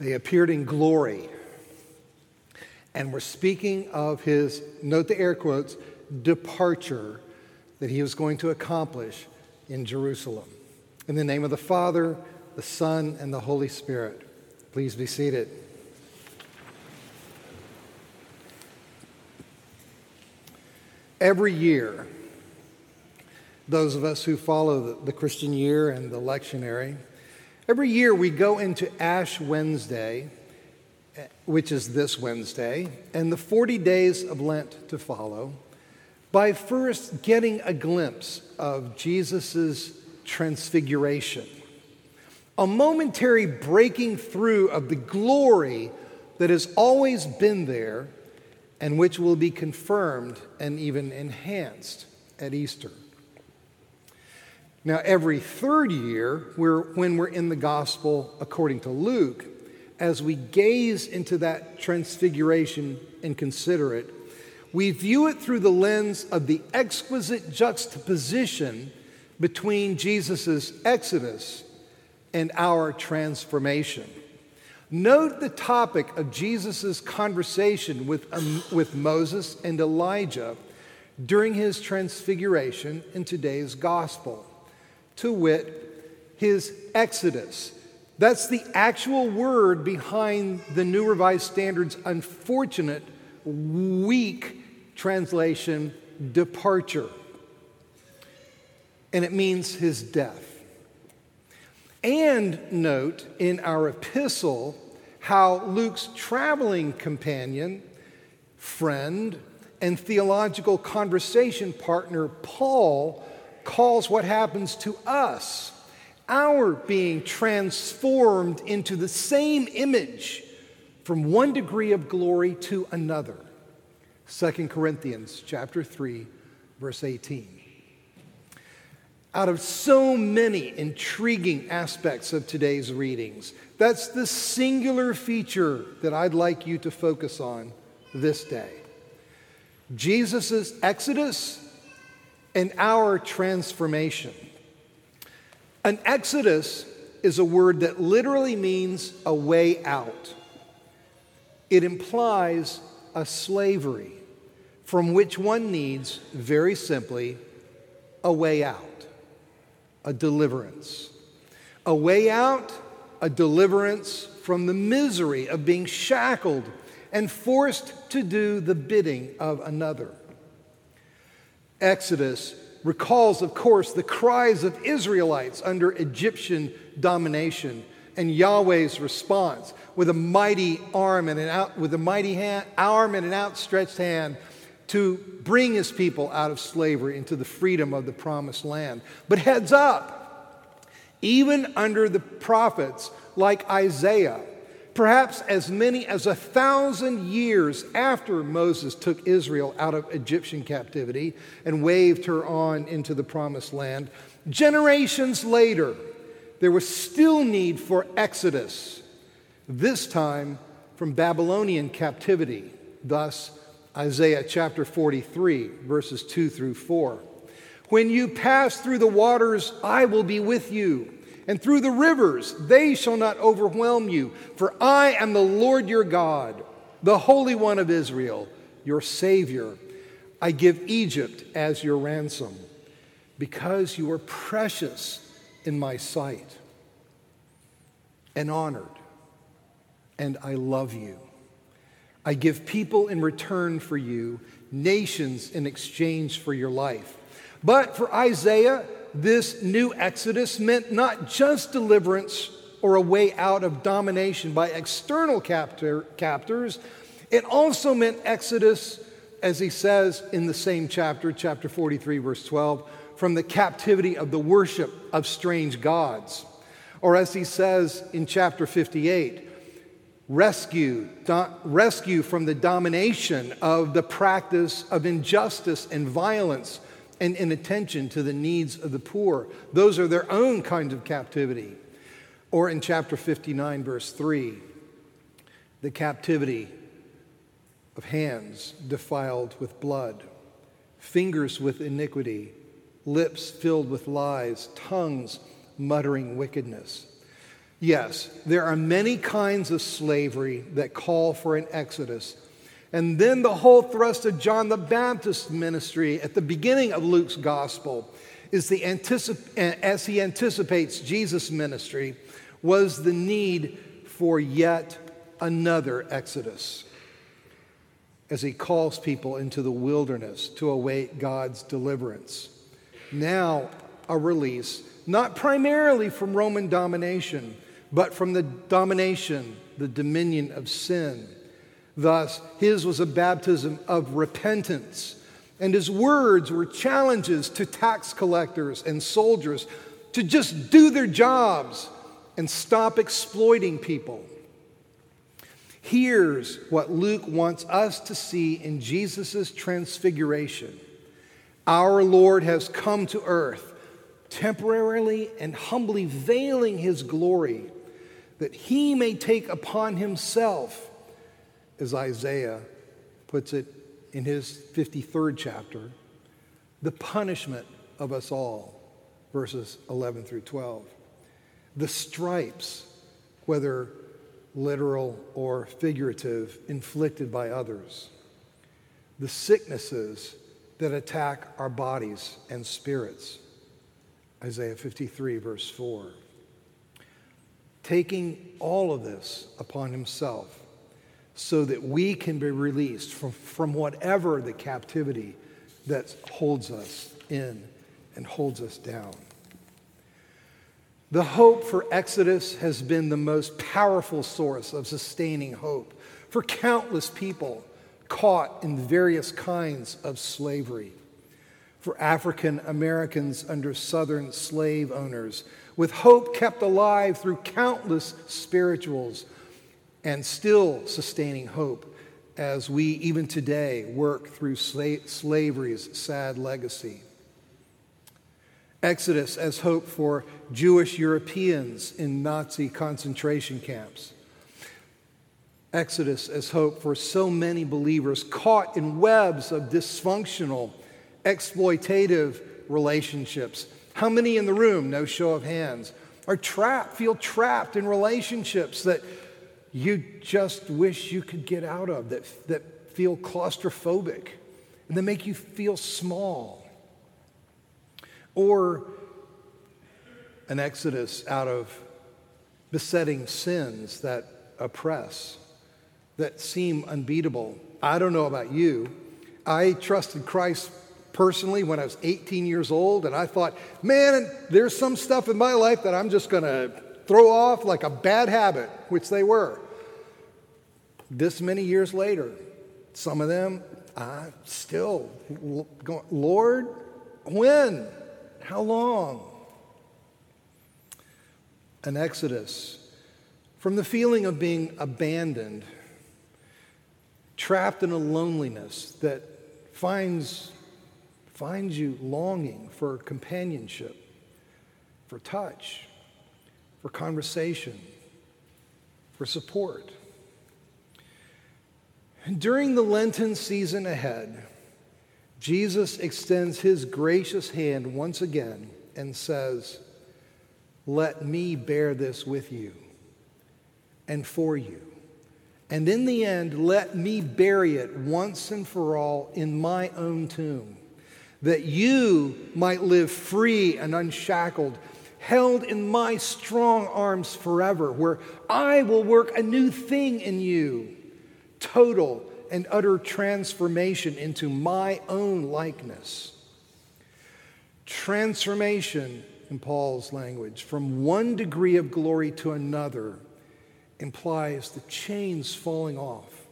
They appeared in glory and were speaking of his, note the air quotes, departure that he was going to accomplish in Jerusalem. In the name of the Father, the Son, and the Holy Spirit. Please be seated. Every year, those of us who follow the, Christian year and the lectionary, every year we go into Ash Wednesday, which is this Wednesday, and the 40 days of Lent to follow, by first getting a glimpse of Jesus' transfiguration, a momentary breaking through of the glory that has always been there and which will be confirmed and even enhanced at Easter. Now, every third year, we're, when we're in the gospel according to Luke, as we gaze into that transfiguration and consider it, we view it through the lens of the exquisite juxtaposition between Jesus' exodus and our transformation. Note the topic of Jesus' conversation with, um, with Moses and Elijah during his transfiguration in today's gospel, to wit, his exodus. That's the actual word behind the New Revised Standard's unfortunate, weak translation, departure. And it means his death. And note in our epistle how Luke's traveling companion, friend, and theological conversation partner, Paul, calls what happens to us, our being transformed into the same image from one degree of glory to another. 2 Corinthians chapter 3 verse 18 out of so many intriguing aspects of today's readings. That's the singular feature that I'd like you to focus on this day Jesus' exodus and our transformation. An exodus is a word that literally means a way out, it implies a slavery from which one needs, very simply, a way out a deliverance. A way out, a deliverance from the misery of being shackled and forced to do the bidding of another. Exodus recalls, of course, the cries of Israelites under Egyptian domination and Yahweh's response with a mighty arm and an out, with a mighty hand, arm and an outstretched hand to bring his people out of slavery into the freedom of the promised land. But heads up, even under the prophets like Isaiah, perhaps as many as a thousand years after Moses took Israel out of Egyptian captivity and waved her on into the promised land, generations later, there was still need for exodus, this time from Babylonian captivity. Thus, Isaiah chapter 43, verses 2 through 4. When you pass through the waters, I will be with you, and through the rivers, they shall not overwhelm you. For I am the Lord your God, the Holy One of Israel, your Savior. I give Egypt as your ransom, because you are precious in my sight and honored, and I love you. I give people in return for you, nations in exchange for your life. But for Isaiah, this new exodus meant not just deliverance or a way out of domination by external captor, captors, it also meant exodus, as he says in the same chapter, chapter 43, verse 12, from the captivity of the worship of strange gods. Or as he says in chapter 58, rescue, do, rescue from the domination of the practice of injustice and violence and inattention to the needs of the poor. Those are their own kinds of captivity. Or in chapter 59, verse 3, the captivity of hands defiled with blood, fingers with iniquity, lips filled with lies, tongues muttering wickedness. Yes, there are many kinds of slavery that call for an exodus. And then the whole thrust of John the Baptist's ministry at the beginning of Luke's gospel is the anticip- as he anticipates Jesus' ministry was the need for yet another exodus as he calls people into the wilderness to await God's deliverance. Now, a release, not primarily from Roman domination, but from the domination, the dominion of sin. Thus, his was a baptism of repentance, and his words were challenges to tax collectors and soldiers to just do their jobs and stop exploiting people. Here's what Luke wants us to see in Jesus' transfiguration. Our Lord has come to earth, temporarily and humbly veiling his glory that he may take upon himself, as Isaiah puts it in his 53rd chapter, the punishment of us all, verses 11 through 12. The stripes, whether literal or figurative, inflicted by others. The sicknesses that attack our bodies and spirits. Isaiah 53, verse 4 taking all of this upon himself so that we can be released from, from whatever the captivity that holds us in and holds us down. The hope for Exodus has been the most powerful source of sustaining hope for countless people caught in various kinds of slavery. For African Americans under Southern slave owners with hope kept alive through countless spirituals and still sustaining hope as we, even today, work through sla- slavery's sad legacy. Exodus as hope for Jewish Europeans in Nazi concentration camps. Exodus as hope for so many believers caught in webs of dysfunctional, exploitative relationships how many in the room, no show of hands, are trapped, feel trapped in relationships that you just wish you could get out of, that, that feel claustrophobic and that make you feel small? Or an exodus out of besetting sins that oppress, that seem unbeatable. I don't know about you. I trusted Christ personally when I was 18 years old, and I thought, man, there's some stuff in my life that I'm just going to throw off like a bad habit, which they were. This many years later, some of them, I still going, Lord, when? How long? An exodus from the feeling of being abandoned, trapped in a loneliness that finds finds you longing for companionship, for touch, for conversation, for support. During the Lenten season ahead, Jesus extends his gracious hand once again and says, Let me bear this with you and for you. And in the end, let me bury it once and for all in my own tomb that you might live free and unshackled, held in my strong arms forever, where I will work a new thing in you, total and utter transformation into my own likeness. Transformation, in Paul's language, from one degree of glory to another implies the chains falling off,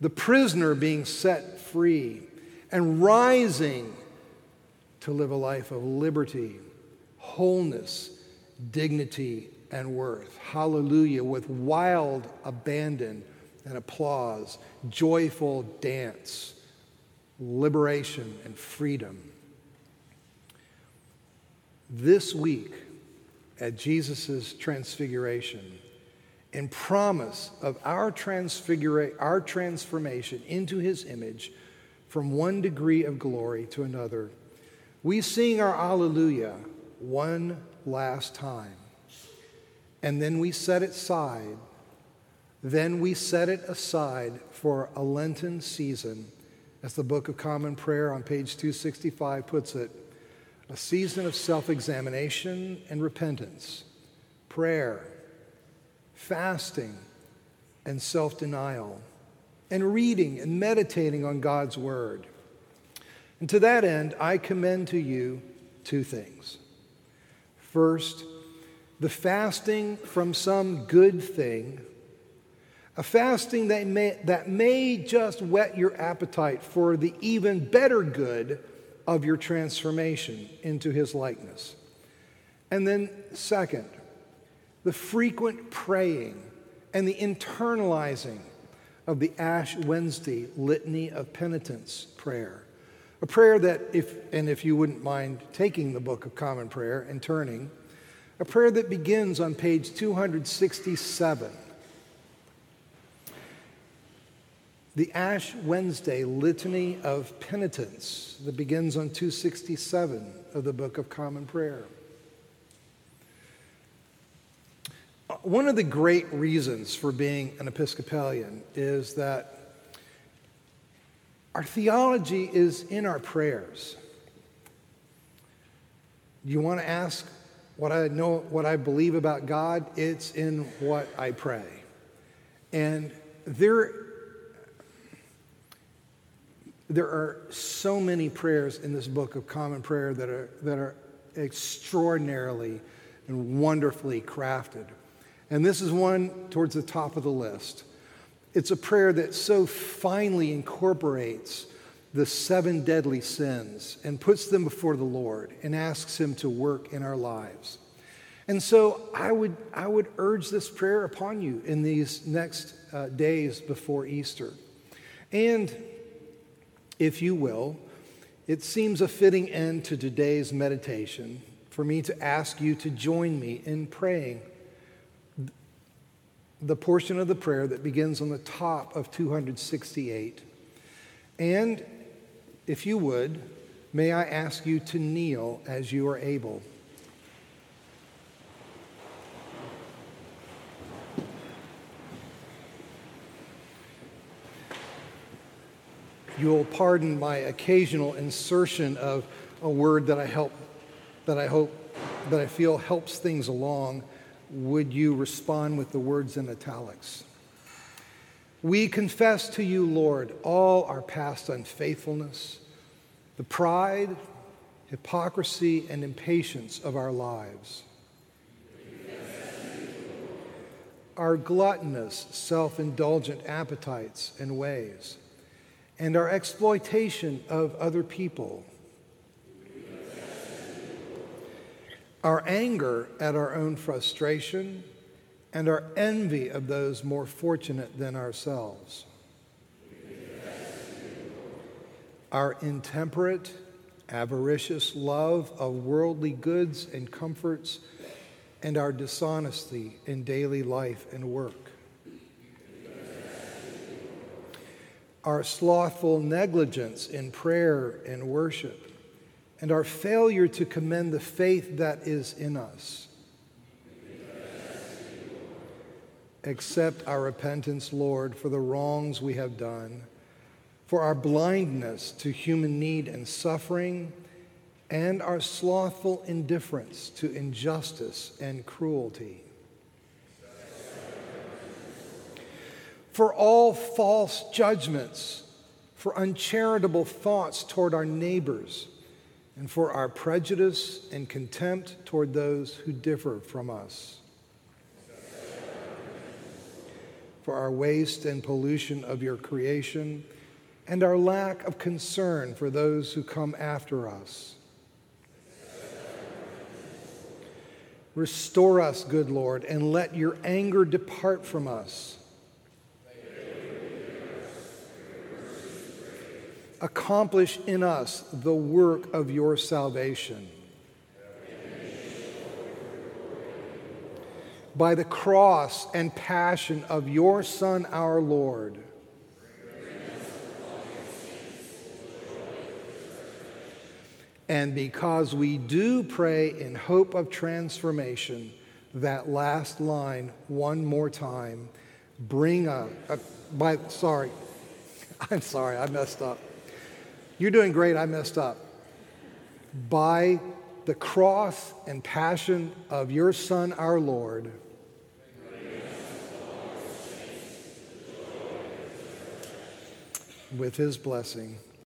the prisoner being set free, and rising to live a life of liberty, wholeness, dignity, and worth. Hallelujah, with wild abandon and applause, joyful dance, liberation, and freedom. This week, at Jesus' transfiguration, in promise of our, transfigura- our transformation into his image from one degree of glory to another, we sing our Alleluia one last time. and then we set it aside. Then we set it aside for a Lenten season, as the Book of Common Prayer on page 265 puts it a season of self examination and repentance, prayer, fasting, and self denial, and reading and meditating on God's Word. And to that end, I commend to you two things. First, the fasting from some good thing, a fasting that may, that may just whet your appetite for the even better good of your transformation into his likeness. And then, second, the frequent praying and the internalizing of the Ash Wednesday litany of penitence prayer. A prayer that, if, and if you wouldn't mind taking the Book of Common Prayer and turning, a prayer that begins on page 267. The Ash Wednesday Litany of Penitence that begins on 267 of the Book of Common Prayer. Uh, one of the great reasons for being an Episcopalian is that our theology is in our prayers. You want to ask what I know, what I believe about God? It's in what I pray. And there, there are so many prayers in this book of common prayer that are, that are extraordinarily and wonderfully crafted. And this is one towards the top of the list. It's a prayer that so finely incorporates the seven deadly sins and puts them before the Lord and asks Him to work in our lives. And so I would, I would urge this prayer upon you in these next uh, days before Easter. And if you will, it seems a fitting end to today's meditation for me to ask you to join me in praying the portion of the prayer that begins on the top of 268. And if you would, may I ask you to kneel as you are able. You'll pardon my occasional insertion of a word that I help that I hope that I feel helps things along would you respond with the words in italics? We confess to you, Lord, all our past unfaithfulness, the pride, hypocrisy, and impatience of our lives. Our gluttonous, self indulgent appetites and ways, and our exploitation of other people our anger at our own frustration, and our envy of those more fortunate than ourselves. Our intemperate, avaricious love of worldly goods and comforts, and our dishonesty in daily life and work. Our slothful negligence in prayer and worship and our failure to commend the faith that is in us. Accept our repentance, Lord, for the wrongs we have done, for our blindness to human need and suffering, and our slothful indifference to injustice and cruelty. For all false judgments, for uncharitable thoughts toward our neighbors and for our prejudice and contempt toward those who differ from us, for our waste and pollution of your creation, and our lack of concern for those who come after us. Restore us, good Lord, and let your anger depart from us accomplish in us the work of your salvation. By the cross and passion of your Son, our Lord. And because we do pray in hope of transformation, that last line one more time. Bring a, a uh, by, sorry, I'm sorry, I messed up. You're doing great, I messed up. By the cross and passion of your Son, our Lord, with his blessing.